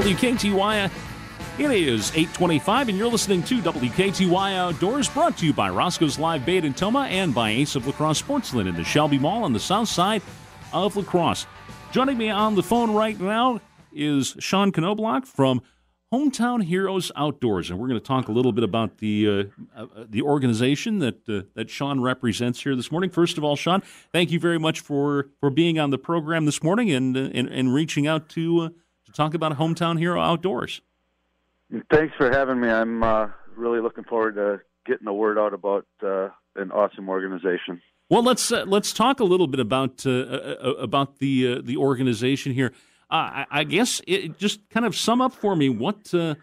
WKTY. It is 825, and you're listening to WKTY Outdoors, brought to you by Roscoe's Live Bait and Tomah and by Ace of La Crosse Sportsland in the Shelby Mall on the south side of La Crosse. Joining me on the phone right now is Sean Knobloch from Hometown Heroes Outdoors, and we're going to talk a little bit about the uh, uh, the organization that uh, that Sean represents here this morning. First of all, Sean, thank you very much for, for being on the program this morning and and, and reaching out to uh, to talk about Hometown Hero Outdoors. Thanks for having me. I'm uh, really looking forward to getting the word out about an awesome organization. Well, let's let's talk a little bit about about the the organization here. Uh, I, I, guess it, just kind of sum up for me what uh,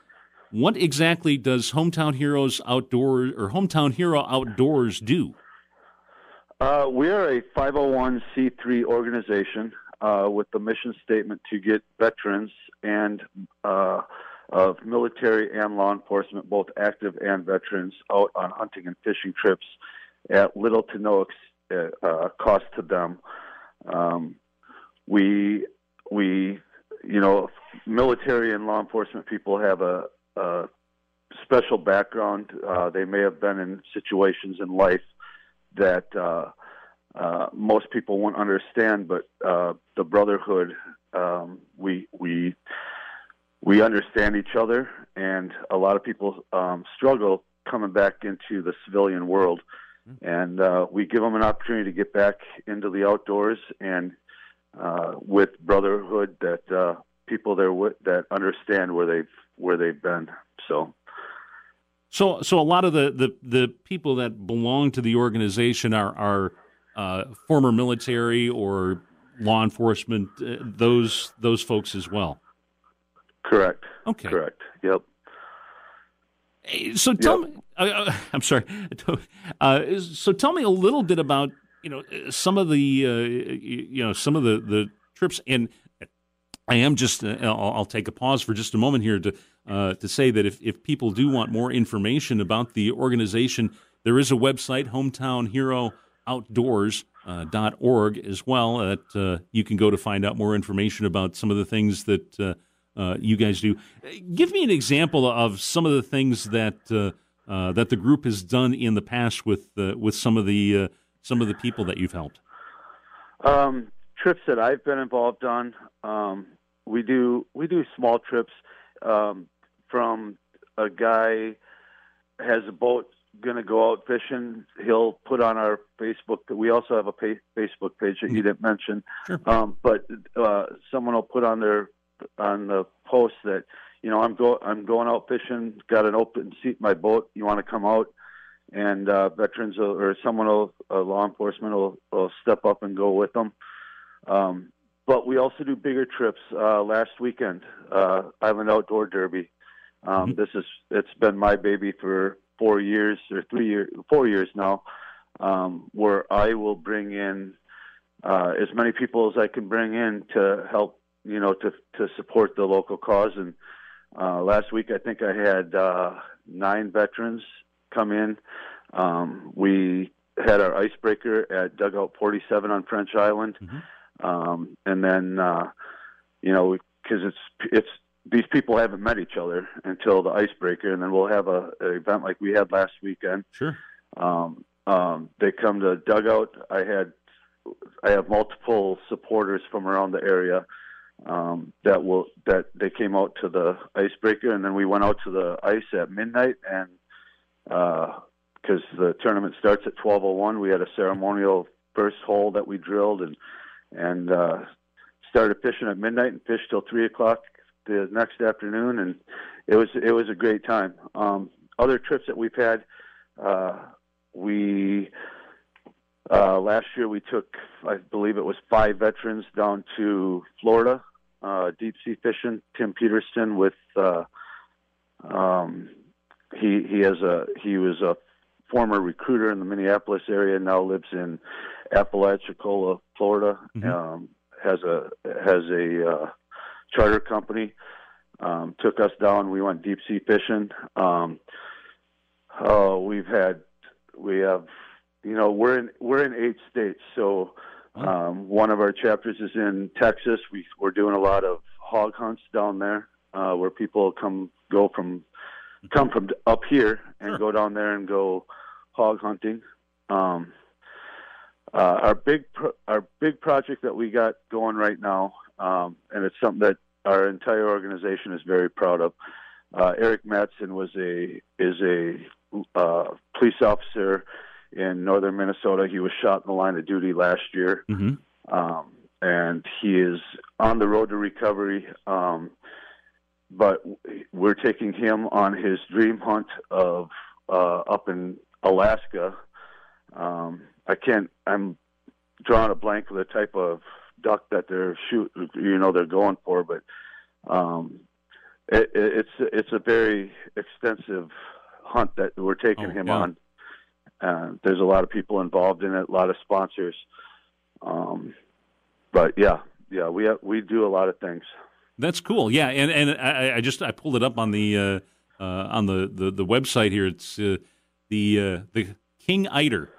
what exactly does Hometown Heroes Outdoors or Hometown Hero Outdoors do? Uh, we are a 501c3 organization uh, with the mission statement to get veterans and uh, of military and law enforcement, both active and veterans, out on hunting and fishing trips at little to no ex- uh, cost to them. Um, we we, you know, military and law enforcement people have a, a special background. Uh, they may have been in situations in life that uh, most people won't understand, but uh, the brotherhood, um, we we we understand each other, and a lot of people um, struggle coming back into the civilian world, mm-hmm. and uh, we give them an opportunity to get back into the outdoors and uh, with brotherhood that uh, people there with, that understand where they've where they've been. So. So, so a lot of the, the, the people that belong to the organization are are uh, former military or law enforcement. Uh, those those folks as well. Correct. Okay. Correct. Yep. So tell yep. me, uh, uh I'm sorry. Uh, so tell me a little bit about you know some of the uh, you know some of the the trips and I am just uh, I'll, I'll, take a pause for just a moment here to uh, to say that if if people do want more information about the organization, there is a website hometown hero outdoors. Uh, as well that uh, you can go to find out more information about some of the things that uh, you guys do. Give me an example of some of the things that that the group has done in the past with with some of the some of the people that you've helped? Um, trips that I've been involved on, um, we do we do small trips um, from a guy has a boat going to go out fishing. He'll put on our Facebook. We also have a pay, Facebook page that you didn't mention, sure. um, but uh, someone will put on their on the post that you know I'm go I'm going out fishing. Got an open seat in my boat. You want to come out? and uh, veterans will, or someone will, uh, law enforcement will, will step up and go with them. Um, but we also do bigger trips. Uh, last weekend, uh, Island Outdoor Derby. Um, mm-hmm. This is it's been my baby for four years or three years, four years now. Um, where I will bring in uh, as many people as I can bring in to help, you know, to to support the local cause. And uh, last week, I think I had uh, nine veterans come in. Um, we had our icebreaker at dugout 47 on French Island, mm-hmm. um, and then uh, you know because it's it's these people haven't met each other until the icebreaker, and then we'll have a, a event like we had last weekend. Sure. Um, um, they come to dugout. I had I have multiple supporters from around the area um, that will that they came out to the icebreaker, and then we went out to the ice at midnight and because uh, the tournament starts at 12:01. We had a ceremonial first hole that we drilled and and uh, started fishing at midnight and fished till three o'clock the next afternoon, and it was it was a great time. Um, other trips that we've had, uh, we uh, last year we took, I believe it was five veterans down to Florida, uh, deep sea fishing. Tim Peterson with uh, um, he he has a he was a former recruiter in the Minneapolis area. Now lives in Apalachicola, Florida. Mm-hmm. Um, has a has a uh, charter company. Um, took us down. We went deep sea fishing. Um, uh, we've had we have you know we're in we're in eight states. So um, one of our chapters is in Texas. We we're doing a lot of hog hunts down there. uh, where people come go from come from up here and Sure. go down there and go hog hunting. Um, uh, our big pro- our big project that we got going right now, um, and it's something that our entire organization is very proud of. Uh, Arik Matson was a is a uh, police officer in northern Minnesota. He was shot in the line of duty last year hmm um, and he is on the road to recovery. Um, but we're taking him on his dream hunt of uh, up in Alaska. Um, I can't. I'm drawing a blank of the type of duck that they're shoot. You know, they're going for, but um, it, it, it's it's a very extensive hunt that we're taking Oh, him yeah. on. Uh, there's a lot of people involved in it, a lot of sponsors. Um, but yeah, yeah, we have, we do a lot of things. That's cool. Yeah, and and I, I just I pulled it up on the uh, uh, on the, the, the website here. It's uh, the uh, the King Eider,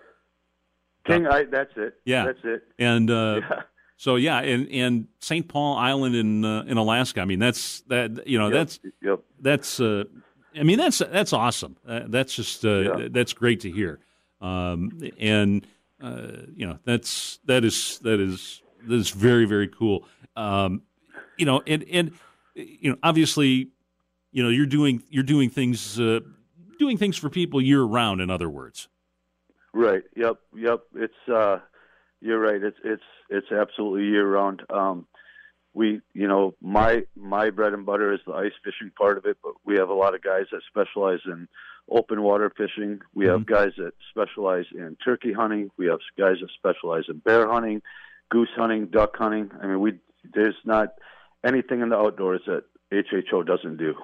King, I, that's it. Yeah. that's it. and uh, Yeah. So yeah, and and St. Paul Island in uh, in Alaska. I mean, that's that you know Yep, that's yep. that's uh, I mean that's that's awesome. Uh, that's just uh, Yeah. that's great to hear. Um, and uh, you know that's that is that is that is very very cool. Um, you know, and and you know obviously, you know you're doing you're doing things uh, doing things for people year round. In other words, Right. Yep. Yep. It's uh, you're right. It's it's it's absolutely year round. Um, we, you know, my my bread and butter is the ice fishing part of it, but we have a lot of guys that specialize in open water fishing. We have guys that specialize in turkey hunting. We have guys that specialize in bear hunting, goose hunting, duck hunting. I mean, we there's not anything in the outdoors that HHO doesn't do.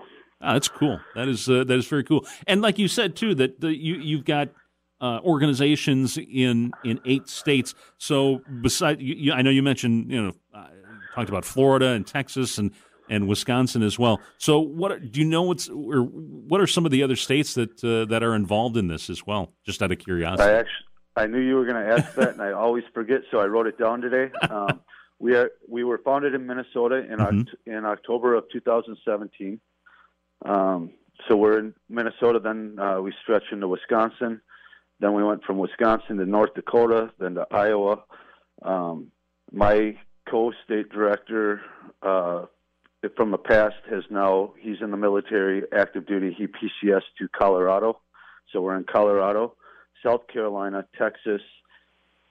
Ah, that's cool. That is uh, that is very cool. And like you said too, that the, you you've got uh, organizations in in eight states. So beside, you, you, I know you mentioned you know uh, talked about Florida and Texas and and Wisconsin as well. So what are- do you know? What's or what are some of the other states that uh, that are involved in this as well? Just out of curiosity. I actually, I knew you were going to ask that, and I always forget, so I wrote it down today. Um, we are we were founded in Minnesota in Mhm. Oct- in October of 2017. Um, so we're in Minnesota. Then uh, we stretch into Wisconsin. Then we went from Wisconsin to North Dakota, then to Iowa. Um, my co-state director uh, from the past has now he's in the military, active duty. He PCS to Colorado, so we're in Colorado. South Carolina, Texas,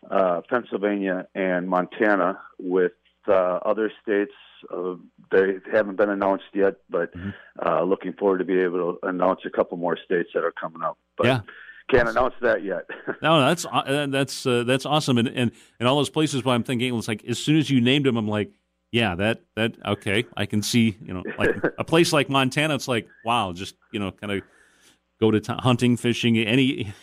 uh, Pennsylvania, and Montana. With uh, other states, uh, they haven't been announced yet, but Mhm. uh, looking forward to be able to announce a couple more states that are coming up. But Yeah. Can't announce that yet. No, that's uh, that's uh, that's awesome, and and and all those places where I'm thinking it's like as soon as you named them, I'm like, yeah, that that okay, I can see, you know, like a place like Montana, it's like wow, just you know, kind of go to t- hunting, fishing, any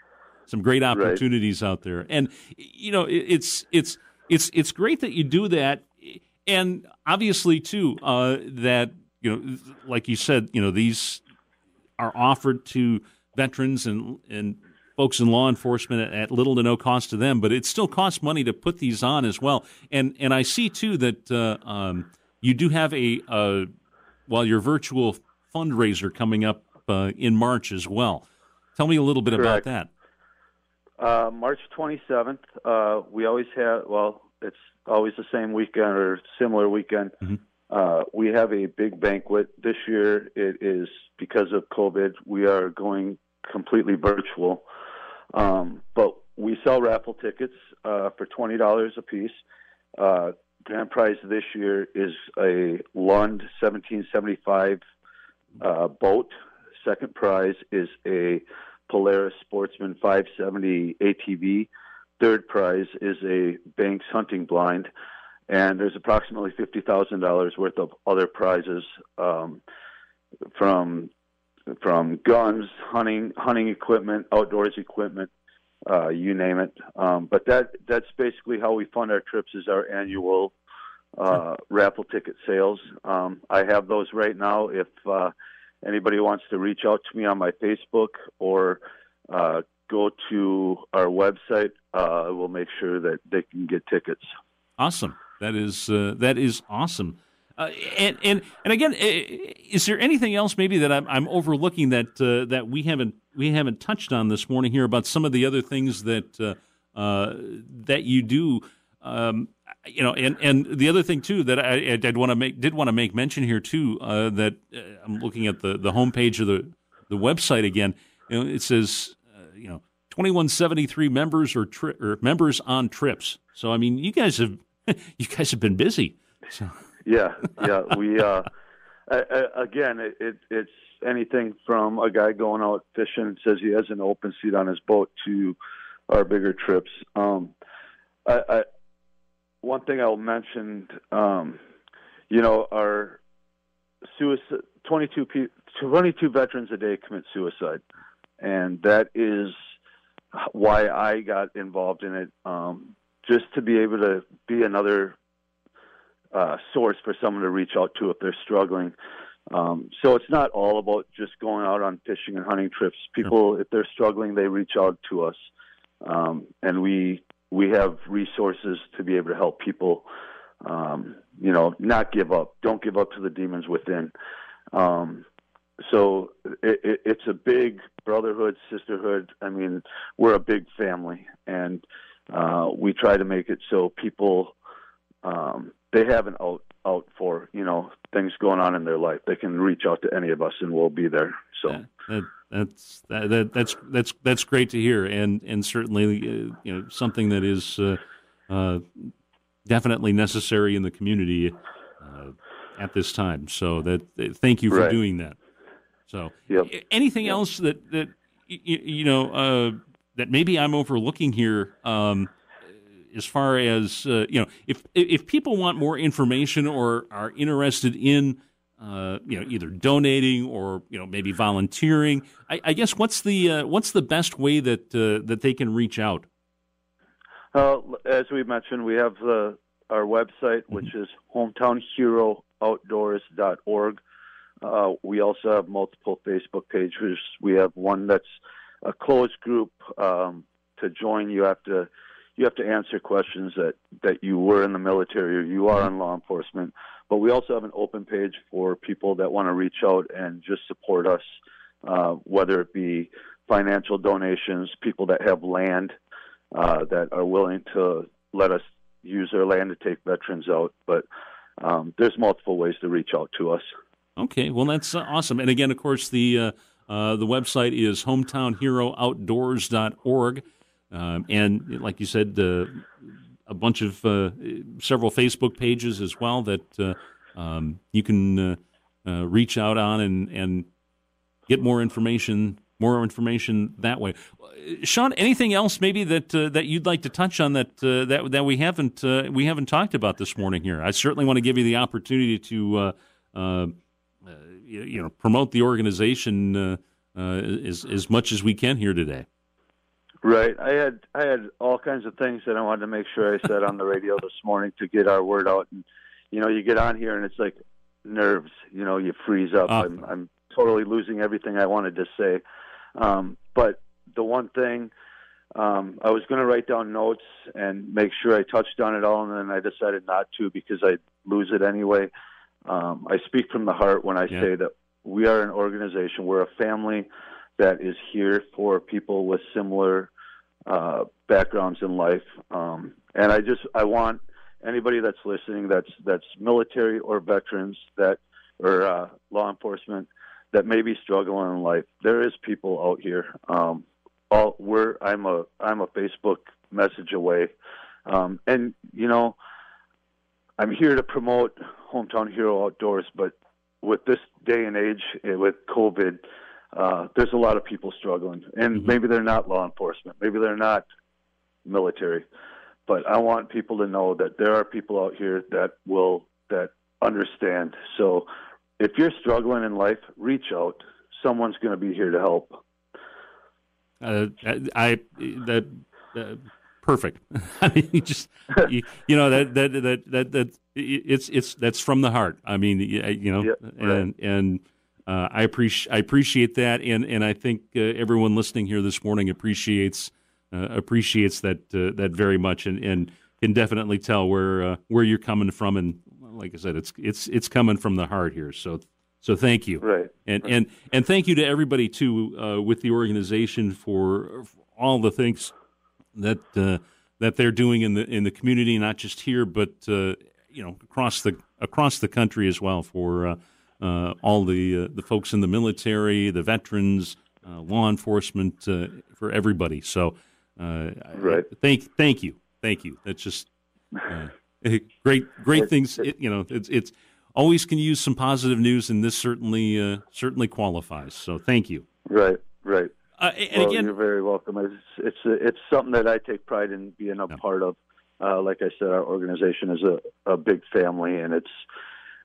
some great opportunities out there, and you know, it, it's it's it's it's great that you do that, and obviously too uh, that you know, like you said, you know, these are offered to veterans and and folks in law enforcement at, little to no cost to them, but it still costs money to put these on as well. And and I see too that uh, um, you do have a uh, well your virtual fundraiser coming up uh, in March as well. Tell me a little bit about that. Uh, March 27th, uh, we always have, well, it's always the same weekend or similar weekend. Mhm. Uh, we have a big banquet. This year, it is because of COVID, we are going completely virtual. Um, but we sell raffle tickets uh, for $20 a piece. Uh, grand prize this year is a Lund 1775 uh, boat. Second prize is a Polaris Sportsman 570 ATV. Third prize is a Banks hunting blind, and there's approximately fifty thousand dollars worth of other prizes um, from from guns, hunting, hunting equipment, outdoors equipment, uh, you name it. Um, but that that's basically how we fund our trips is our annual uh, raffle ticket sales. Um, I have those right now. If uh, anybody wants to reach out to me on my Facebook or uh, go to our website, uh, we'll make sure that they can get tickets. Awesome. That is uh, that is awesome. Uh, and and and again, is there anything else maybe that I'm, I'm overlooking that uh, that we haven't we haven't touched on this morning here about some of the other things that uh, uh that you do? Um, you know, and, and the other thing too that I, I did want to make did want to make mention here too uh, that I'm looking at the the homepage of the the website again. You know, it says you know 2173 members or, tri- or members on trips. So I mean, you guys have you guys have been busy. So. Yeah, yeah. We uh, again, it, it, it's anything from a guy going out fishing and says he has an open seat on his boat to our bigger trips. Um, I, I one thing I'll mention, um, you know, our suicide 22 pe- 22 veterans a day commit suicide, and that is why I got involved in it. Um, just to be able to be another uh, source for someone to reach out to if they're struggling. Um, so it's not all about just going out on fishing and hunting trips. People, if they're struggling, they reach out to us, um, and we we have resources to be able to help people. Um, you know, not give up. Don't give up to the demons within. Um, so it, it, it's a big brotherhood, sisterhood. I mean, we're a big family, and uh, we try to make it so people um, they have an out out for you know things going on in their life. They can reach out to any of us, and we'll be there. So that, that, that's that, that's that's that's great to hear, and and certainly uh, you know something that is uh, uh, definitely necessary in the community uh, at this time. So that uh, thank you for right. doing that. So yep. anything yep. else that that you, you know uh, that maybe I'm overlooking here? Um, as far as uh, you know, if if people want more information or are interested in uh, you know either donating or you know maybe volunteering, I, I guess what's the uh, what's the best way that uh, that they can reach out? Uh, as we mentioned, we have the our website, which mm-hmm. is hometownherooutdoors.org. Uh, we also have multiple Facebook pages. We have one that's a closed group. Um, to join, you have to you have to answer questions that that you were in the military or you are in law enforcement. But we also have an open page for people that want to reach out and just support us, uh, whether it be financial donations, people that have land uh, that are willing to let us use their land to take veterans out. But um, there's multiple ways to reach out to us. Okay, well that's uh, awesome. And again, of course, the uh, uh, the website is hometownherooutdoors.org. Um, and like you said, uh, a bunch of uh, several Facebook pages as well that uh, um, you can uh, uh, reach out on and, and get more information. More information that way. Sean, anything else maybe that that you'd like to touch on that that that we haven't we haven't talked about this morning here? I certainly want to give you the opportunity to you know promote the organization as as much as we can here today. Right. I had I had all kinds of things that I wanted to make sure I said on the radio this morning to get our word out. And you know, you get on here and it's like nerves. You know, you freeze up. Uh, I'm I'm totally losing everything I wanted to say. Um, but the one thing um, I was going to write down notes and make sure I touched on it all, and then I decided not to because I'd lose it anyway. Um, I speak from the heart when I yeah. say that we are an organization. We're a family that is here for people with similar uh, backgrounds in life. Um, and I just I want anybody that's listening that's that's military or veterans that or uh, law enforcement that may be struggling in life. There is people out here. Um, all we're I'm a I'm a Facebook message away, um, and you know I'm here to promote hometown hero outdoors, but with this day and age eh, with COVID, uh, there's a lot of people struggling, and mm-hmm. maybe they're not law enforcement, maybe they're not military, but I want people to know that there are people out here that will that understand. So if you're struggling in life, reach out. Someone's going to be here to help. Uh, I that. Uh, perfect. I mean, you just you, you, know that that that that that it's it's that's from the heart. I mean, you know, right. and and uh, I appreciate I appreciate that, and and I think uh, everyone listening here this morning appreciates uh, appreciates that uh, that very much, and, and can definitely tell where uh, where you're coming from. And like I said, it's it's it's coming from the heart here. So so thank you, right? And right. and and thank you to everybody too uh, with the organization for, for all the things that uh, that they're doing in the in the community, not just here, but uh, you know across the across the country as well for all the uh, the folks in the military, the veterans, law enforcement, for everybody. So, right. thank thank you, thank you. That's just great great things. It, you know, it's it's always can use some positive news, and this certainly uh, certainly qualifies. So thank you. Right, right. Uh, and well, again, you're very welcome. It's it's it's something that I take pride in being a yeah. part of. Uh, like I said, our organization is a, a big family, and it's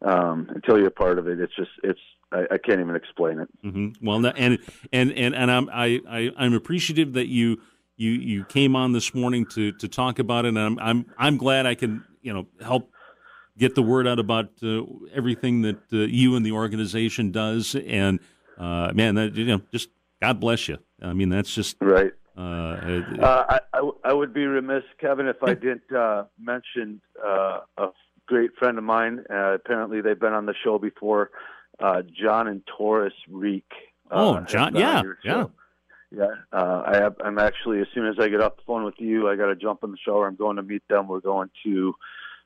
um, until you're part of it, it's just it's I, I can't even explain it. Mm-hmm. Well, and and and and I'm I, I I'm appreciative that you you you came on this morning to to talk about it, and I'm I'm I'm glad I can you know help get the word out about uh, everything that uh, you and the organization does. And uh, man, that, you know, just God bless you. I mean, that's just right. Uh, I, I, I would be remiss, Kevin, if I didn't uh, mention uh, a great friend of mine. apparently, they've been on the show before. John and Taurus Reek. oh, John! Yeah, yeah. Yeah, uh, I have, I'm actually as soon as I get off the phone with you, I got to jump in the shower. I'm going to meet them. We're going to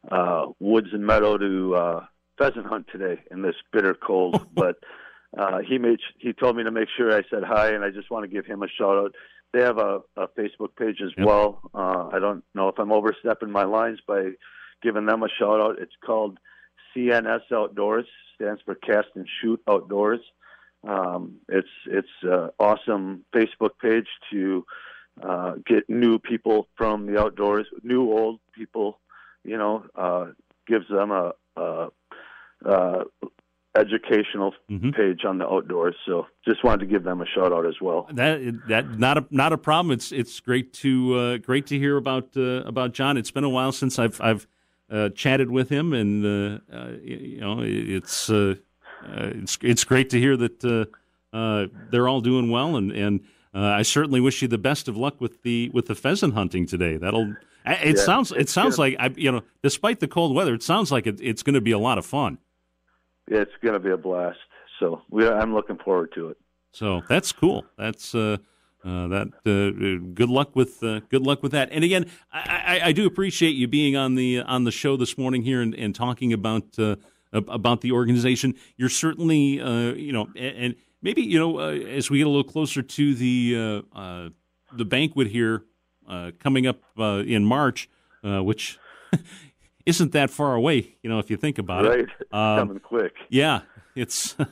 uh, woods and meadow to uh, pheasant hunt today in this bitter cold. but uh, he made he told me to make sure I said hi, and I just want to give him a shout out. They have a, a Facebook page as Yep. well. Uh, I don't know if I'm overstepping my lines by giving them a shout out. It's called CNS Outdoors, stands for Cast and Shoot Outdoors. Um, it's it's an awesome Facebook page to uh, get new people from the outdoors, new old people you know, uh, gives them a, a, a educational Mhm. page on the outdoors. So just wanted to give them a shout out as well. That that not a not a problem. It's it's great to uh, great to hear about uh, about John. It's been a while since I've I've uh, chatted with him, and uh, uh, you know it's uh, uh, it's it's great to hear that uh, uh, they're all doing well, and and uh, I certainly wish you the best of luck with the with the pheasant hunting today. That'll it Yeah, sounds it sounds like I you know despite the cold weather, it sounds like it, it's going to be a lot of fun. It's going to be a blast. So we, I'm looking forward to it. So that's cool. That's uh, uh, that. Uh, good luck with uh, good luck with that. And again, I, I, I do appreciate you being on the on the show this morning here and, and talking about uh, about the organization. You're certainly uh, you know, and, maybe you know, uh, as we get a little closer to the uh, uh, the banquet here uh, coming up uh, in March, uh, which isn't that far away. You know, if you think about right? it. Um, Coming quick. yeah, it's uh,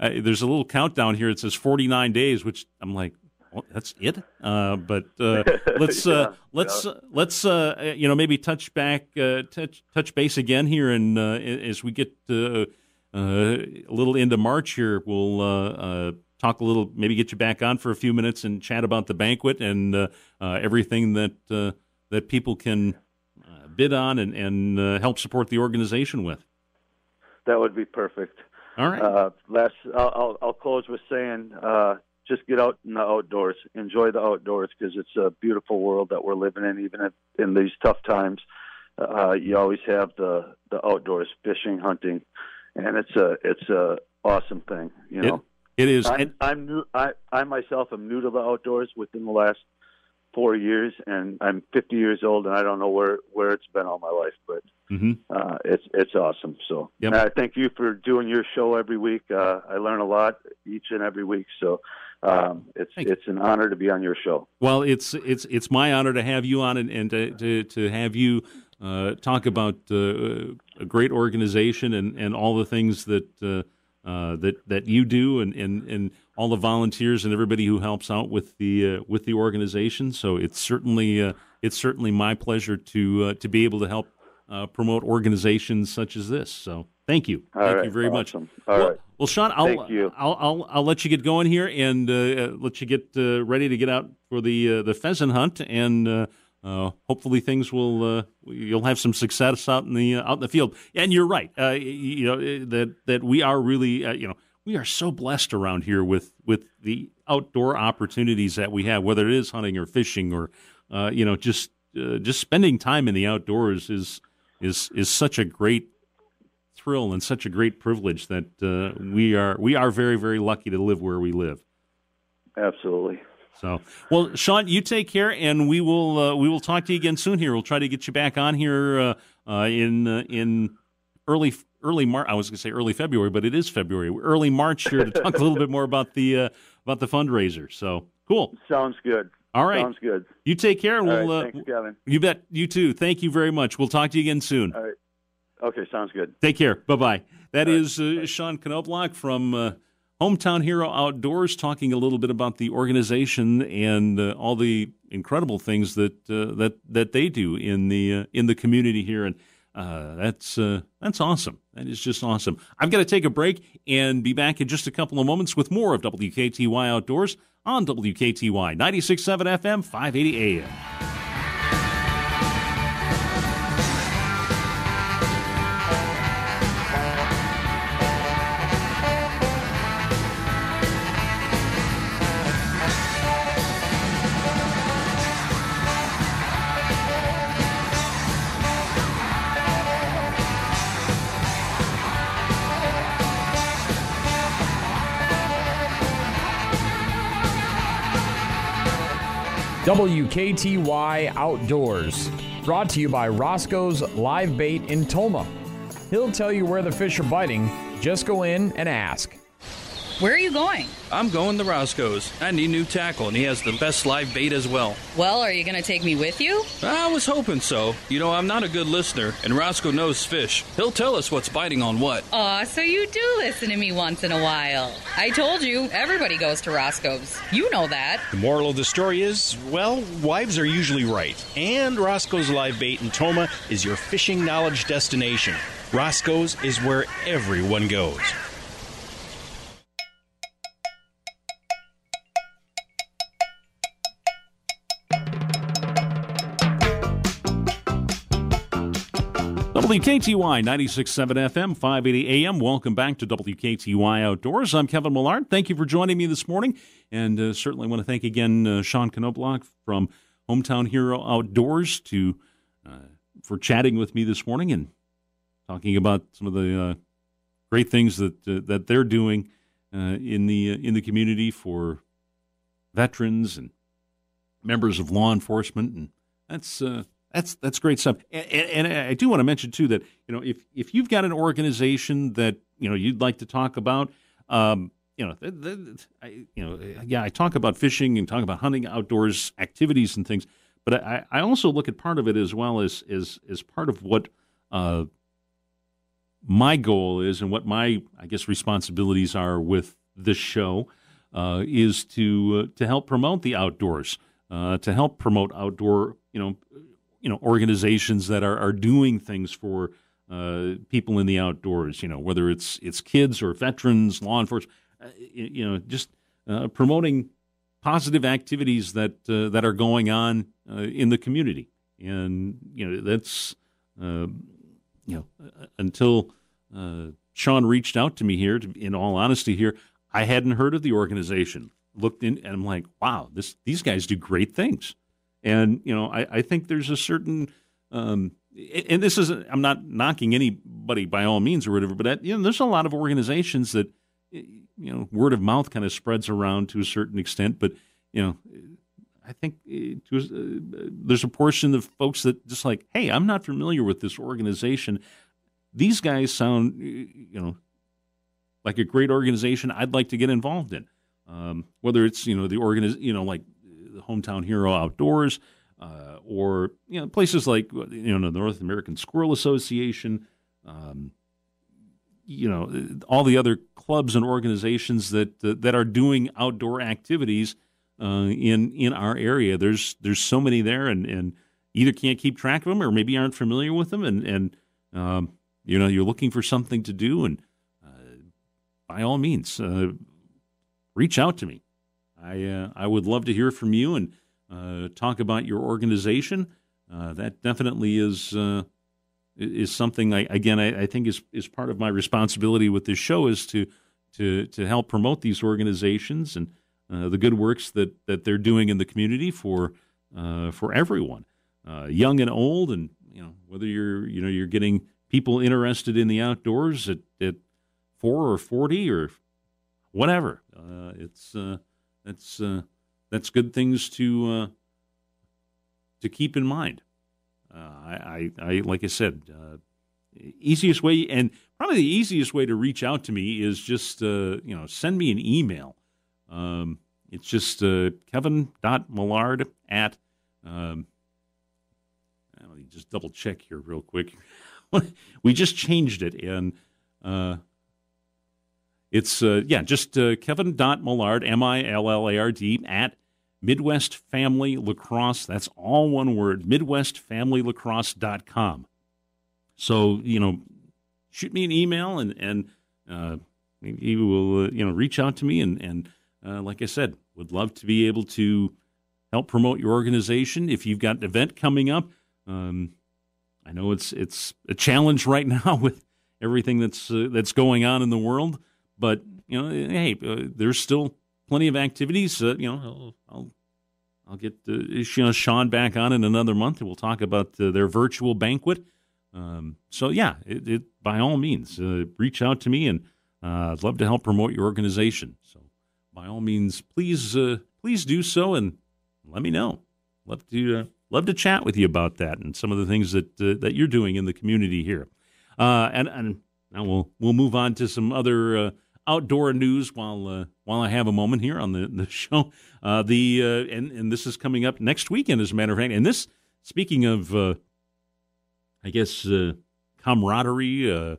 there's a little countdown here. It says 49 days, which I'm like, well, that's it. Uh, but uh, let's uh, let's uh, let's uh, you know maybe touch back uh, touch touch base again here, and uh, as we get a little into March here, we'll uh, uh, talk a little, maybe get you back on for a few minutes and chat about the banquet and everything that uh, that people can uh, bid on and and uh, help support the organization with. That would be perfect. All right. Uh, last, I'll, I'll, I'll close with saying, uh, just get out in the outdoors, enjoy the outdoors because it's a beautiful world that we're living in. Even if, in these tough times, uh, you always have the the outdoors, fishing, hunting, and it's a it's a awesome thing. You know, it is. I'm, And- I'm new. I I myself am new to the outdoors within the last four years, and I'm 50 years old, and I don't know where where it's been all my life, but Mhm. uh, it's it's awesome. So Yep. thank you for doing your show every week. Uh, I learn a lot each and every week. So um, it's Thank it's an honor to be on your show. Well, it's it's it's my honor to have you on and, and to, to to have you uh, talk about uh, a great organization and, and all the things that uh, uh, that that you do and, and, and all the volunteers and everybody who helps out with the uh, with the organization. So it's certainly uh, it's certainly my pleasure to uh, to be able to help uh, promote organizations such as this. So thank you, All thank right, you very much. awesome. All well, right. well, Sean, I'll, you. I'll, I'll I'll let you get going here and uh, let you get uh, ready to get out for the uh, the pheasant hunt, and uh, uh, hopefully things will uh, you'll have some success out in the uh, out in the field. And you're right, uh, you know that that we are really uh, you know we are so blessed around here with with the outdoor opportunities that we have, whether it is hunting or fishing or uh, you know just uh, just spending time in the outdoors is is is such a great thrill and such a great privilege that uh, we are we are very very lucky to live where we live. Absolutely. So, well, Sean, you take care, and we will uh, we will talk to you again soon. Here, we'll try to get you back on here uh, uh, in uh, in early early March. I was going to say early February, but it is February. Early March here to talk a little bit more about the uh, about the fundraiser. So cool. Sounds good. All right. Sounds good. You take care, and we'll. All right, uh, thanks, Kevin. you bet. You too. Thank you very much. We'll talk to you again soon. All right. Okay, sounds good. Take care. Bye bye. That All is uh, Sean Knobloch from uh, Hometown Hero Outdoors talking a little bit about the organization and uh, all the incredible things that uh, that that they do in the uh, in the community here, and uh, that's uh, that's awesome. That is just awesome. I've got to take a break and be back in just a couple of moments with more of WKTY Outdoors on WKTY 96.7 FM, 580 AM. WKTY Outdoors, brought to you by Roscoe's Live Bait in Tomah. He'll tell you where the fish are biting. Just go in and ask. Where are you going? I'm going to Roscoe's. I need new tackle, and he has the best live bait as well. Well, are you going to take me with you? I was hoping so. You know, I'm not a good listener, and Roscoe knows fish. He'll tell us what's biting on what. Aw, so you do listen to me once in a while. I told you, everybody goes to Roscoe's. You know that. The moral of the story is, well, wives are usually right. And Roscoe's Live Bait in Tomah is your fishing knowledge destination. Roscoe's is where everyone goes. WKTY 96.7 FM, 580 AM. Welcome back to WKTY Outdoors. I'm Kevin Millard. Thank you for joining me this morning. And uh, certainly want to thank again uh, Sean Knobloch from Hometown Hero Outdoors to uh, for chatting with me this morning and talking about some of the uh, great things that uh, that they're doing uh, in the in the community for veterans and members of law enforcement, and that's that's that's great stuff. And, and, and I do want to mention too that you know if if you've got an organization that you know you'd like to talk about. Um, you know, th- th- I, you know, yeah, I talk about fishing and talk about hunting, outdoors activities and things, but I, I also look at part of it as well as as as part of what uh, my goal is and what my I guess responsibilities are with this show uh, is to uh, to help promote the outdoors, uh, to help promote outdoor you know you know organizations that are, are doing things for uh, people in the outdoors. You know whether it's it's kids or veterans, law enforcement. Uh, you, know just uh, promoting positive activities that uh, that are going on uh, in the community, and you know that's uh, you know uh, until Sean reached out to me here. To, in all honesty, here I hadn't heard of the organization. Looked in, and I'm like, wow, this these guys do great things. And you know, I, I think there's a certain, um, and this is I'm not knocking anybody by all means or whatever, but you know, there's a lot of organizations that you know word of mouth kind of spreads around to a certain extent, but you know. I think uh, there's a portion of folks that just like, hey, I'm not familiar with this organization. These guys sound, you know, like a great organization. I'd like to get involved in. Um, whether it's you know the organiz, you know, like the Hometown Hero Outdoors, uh, or you know places like you know the North American Squirrel Association, um, you know all the other clubs and organizations that uh, that are doing outdoor activities uh, in in our area. There's there's so many there, and, and either can't keep track of them, or maybe aren't familiar with them, and and um, you know you're looking for something to do, and uh, by all means, uh, reach out to me. I uh, I would love to hear from you and uh, talk about your organization. Uh, that definitely is uh, is something I again I, I, think is is part of my responsibility with this show is to to to help promote these organizations and uh, the good works that that they're doing in the community for uh, for everyone, young and old, and you know whether you're you know you're getting people interested in the outdoors at, at four or forty or whatever. It's that's uh, that's good things to uh, to keep in mind. Uh, I, I, I, like I said, uh, easiest way and probably the easiest way to reach out to me is just you know send me an email. Um, it's just Kevin.Millard at um, let me just double check here real quick. we just changed it, and uh, it's uh, yeah, just uh, Kevin.Millard, M I L L A R D, at Midwest Family La Crosse. That's all one word, MidwestFamilyLacrosse.com. So, you know, shoot me an email and, and uh, you will, uh, you know, reach out to me. And, and uh, like I said, would love to be able to help promote your organization. If you've got an event coming up, um, I know it's it's a challenge right now with everything that's uh, that's going on in the world, but you know, hey, uh, there's still plenty of activities. Uh, you know, I'll I'll, I'll get uh, you know, Sean back on in another month, and we'll talk about uh, their virtual banquet. Um, so yeah, it, it, by all means, uh, reach out to me, and I'd love to help promote your organization. So by all means, please please do so, and let me know. Love to love to chat with you about that and some of the things that uh, that you're doing in the community here. Uh, and and now we'll we'll move on to some other uh, outdoor news while uh, while I have a moment here on the the show. Uh, the uh, and and this is coming up next weekend, as a matter of fact. And this, speaking of, I guess camaraderie,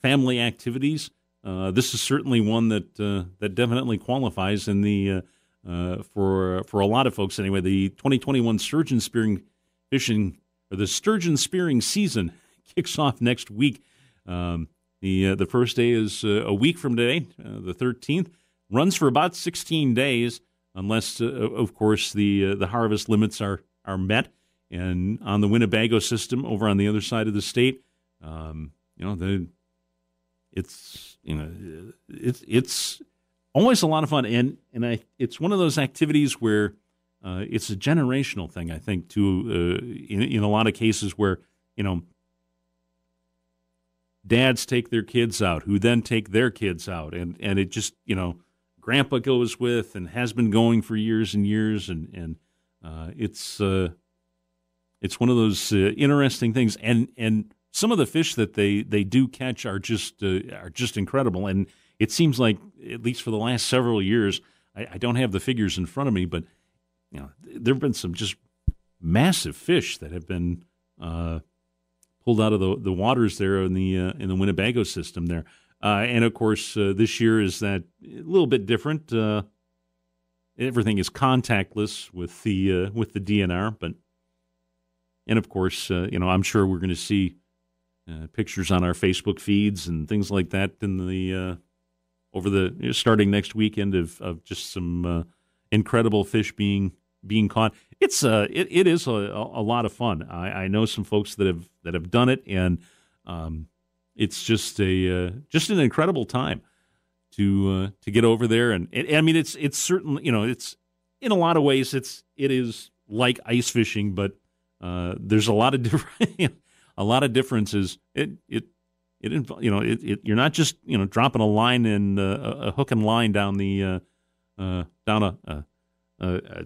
family activities. this is certainly one that that definitely qualifies in the uh, for for a lot of folks anyway. The 2021 sturgeon spearing fishing or the sturgeon spearing season kicks off next week. Um, the uh, the first day is uh, a week from today, uh, the 13th. Runs for about 16 days, unless uh, of course the the harvest limits are are met. And on the Winnebago system over on the other side of the state, um, you know the it's you know it's it's always a lot of fun, and and I it's one of those activities where uh, it's a generational thing. I think too, uh, in in a lot of cases where you know dads take their kids out, who then take their kids out, and and it just you know grandpa goes with and has been going for years and years, and and uh, it's uh, it's one of those uh, interesting things, and and some of the fish that they they do catch are just uh, are just incredible, and it seems like at least for the last several years, I, I don't have the figures in front of me, but you know there have been some just massive fish that have been uh, pulled out of the, the waters there in the uh, in the Winnebago system there. Uh, and of course, uh, this year is that a little bit different. Uh, everything is contactless with the uh, with the DNR, but and of course, you know, I'm sure we're going to see pictures on our Facebook feeds and things like that in the over the you know, starting next weekend of, of just some uh, incredible fish being being caught. It's a it, it is a, a lot of fun. I, I know some folks that have that have done it, and um, it's just a uh, just an incredible time to uh, to get over there. And it, I mean, it's it's certainly you know it's in a lot of ways it's it is like ice fishing, but uh, there's a lot of different a lot of differences. It it it you know it, it, you're not just you know dropping a line in uh, a hook and line down the uh, uh, down a, a, a,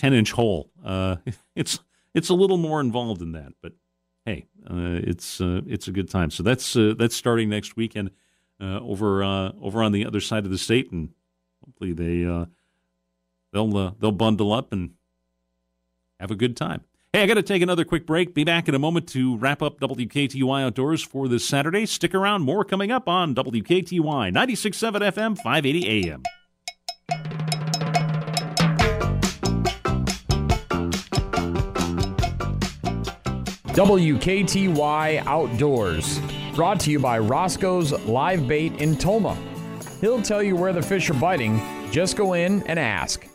ten inch hole. Uh, it's it's a little more involved than that, but hey, uh, it's uh, it's a good time. So that's that's starting next weekend over over on the other side of the state, and hopefully they they'll they'll bundle up and have a good time. Hey, I got to take another quick break. Be back in a moment to wrap up WKTY Outdoors for this Saturday. Stick around, more coming up on WKTY 96.7 FM, 580 AM. WKTY Outdoors, brought to you by Roscoe's Live Bait in Tomah. He'll tell you where the fish are biting. Just go in and ask.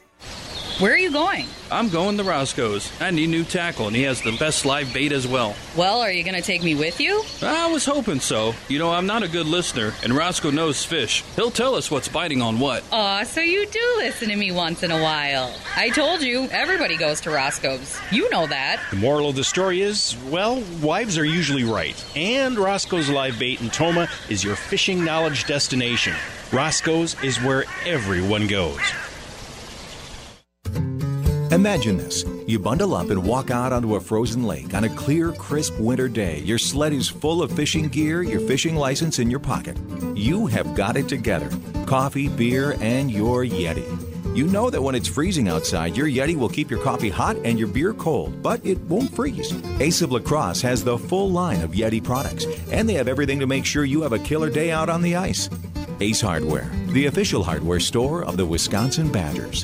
Where are you going? I'm going to Roscoe's. I need new tackle, and he has the best live bait as well. Well, are you going to take me with you? I was hoping so. You know, I'm not a good listener, and Roscoe knows fish. He'll tell us what's biting on what. Aw, so you do listen to me once in a while. I told you, everybody goes to Roscoe's. You know that. The moral of the story is well, wives are usually right. And Roscoe's Live Bait in Tomah is your fishing knowledge destination. Roscoe's is where everyone goes. Imagine this. You bundle up and walk out onto a frozen lake on a clear, crisp winter day. Your sled is full of fishing gear, your fishing license in your pocket. You have got it together coffee, beer, and your Yeti. You know that when it's freezing outside, your Yeti will keep your coffee hot and your beer cold, but it won't freeze. Ace of La Crosse has the full line of Yeti products, and they have everything to make sure you have a killer day out on the ice. Ace Hardware, the official hardware store of the Wisconsin Badgers.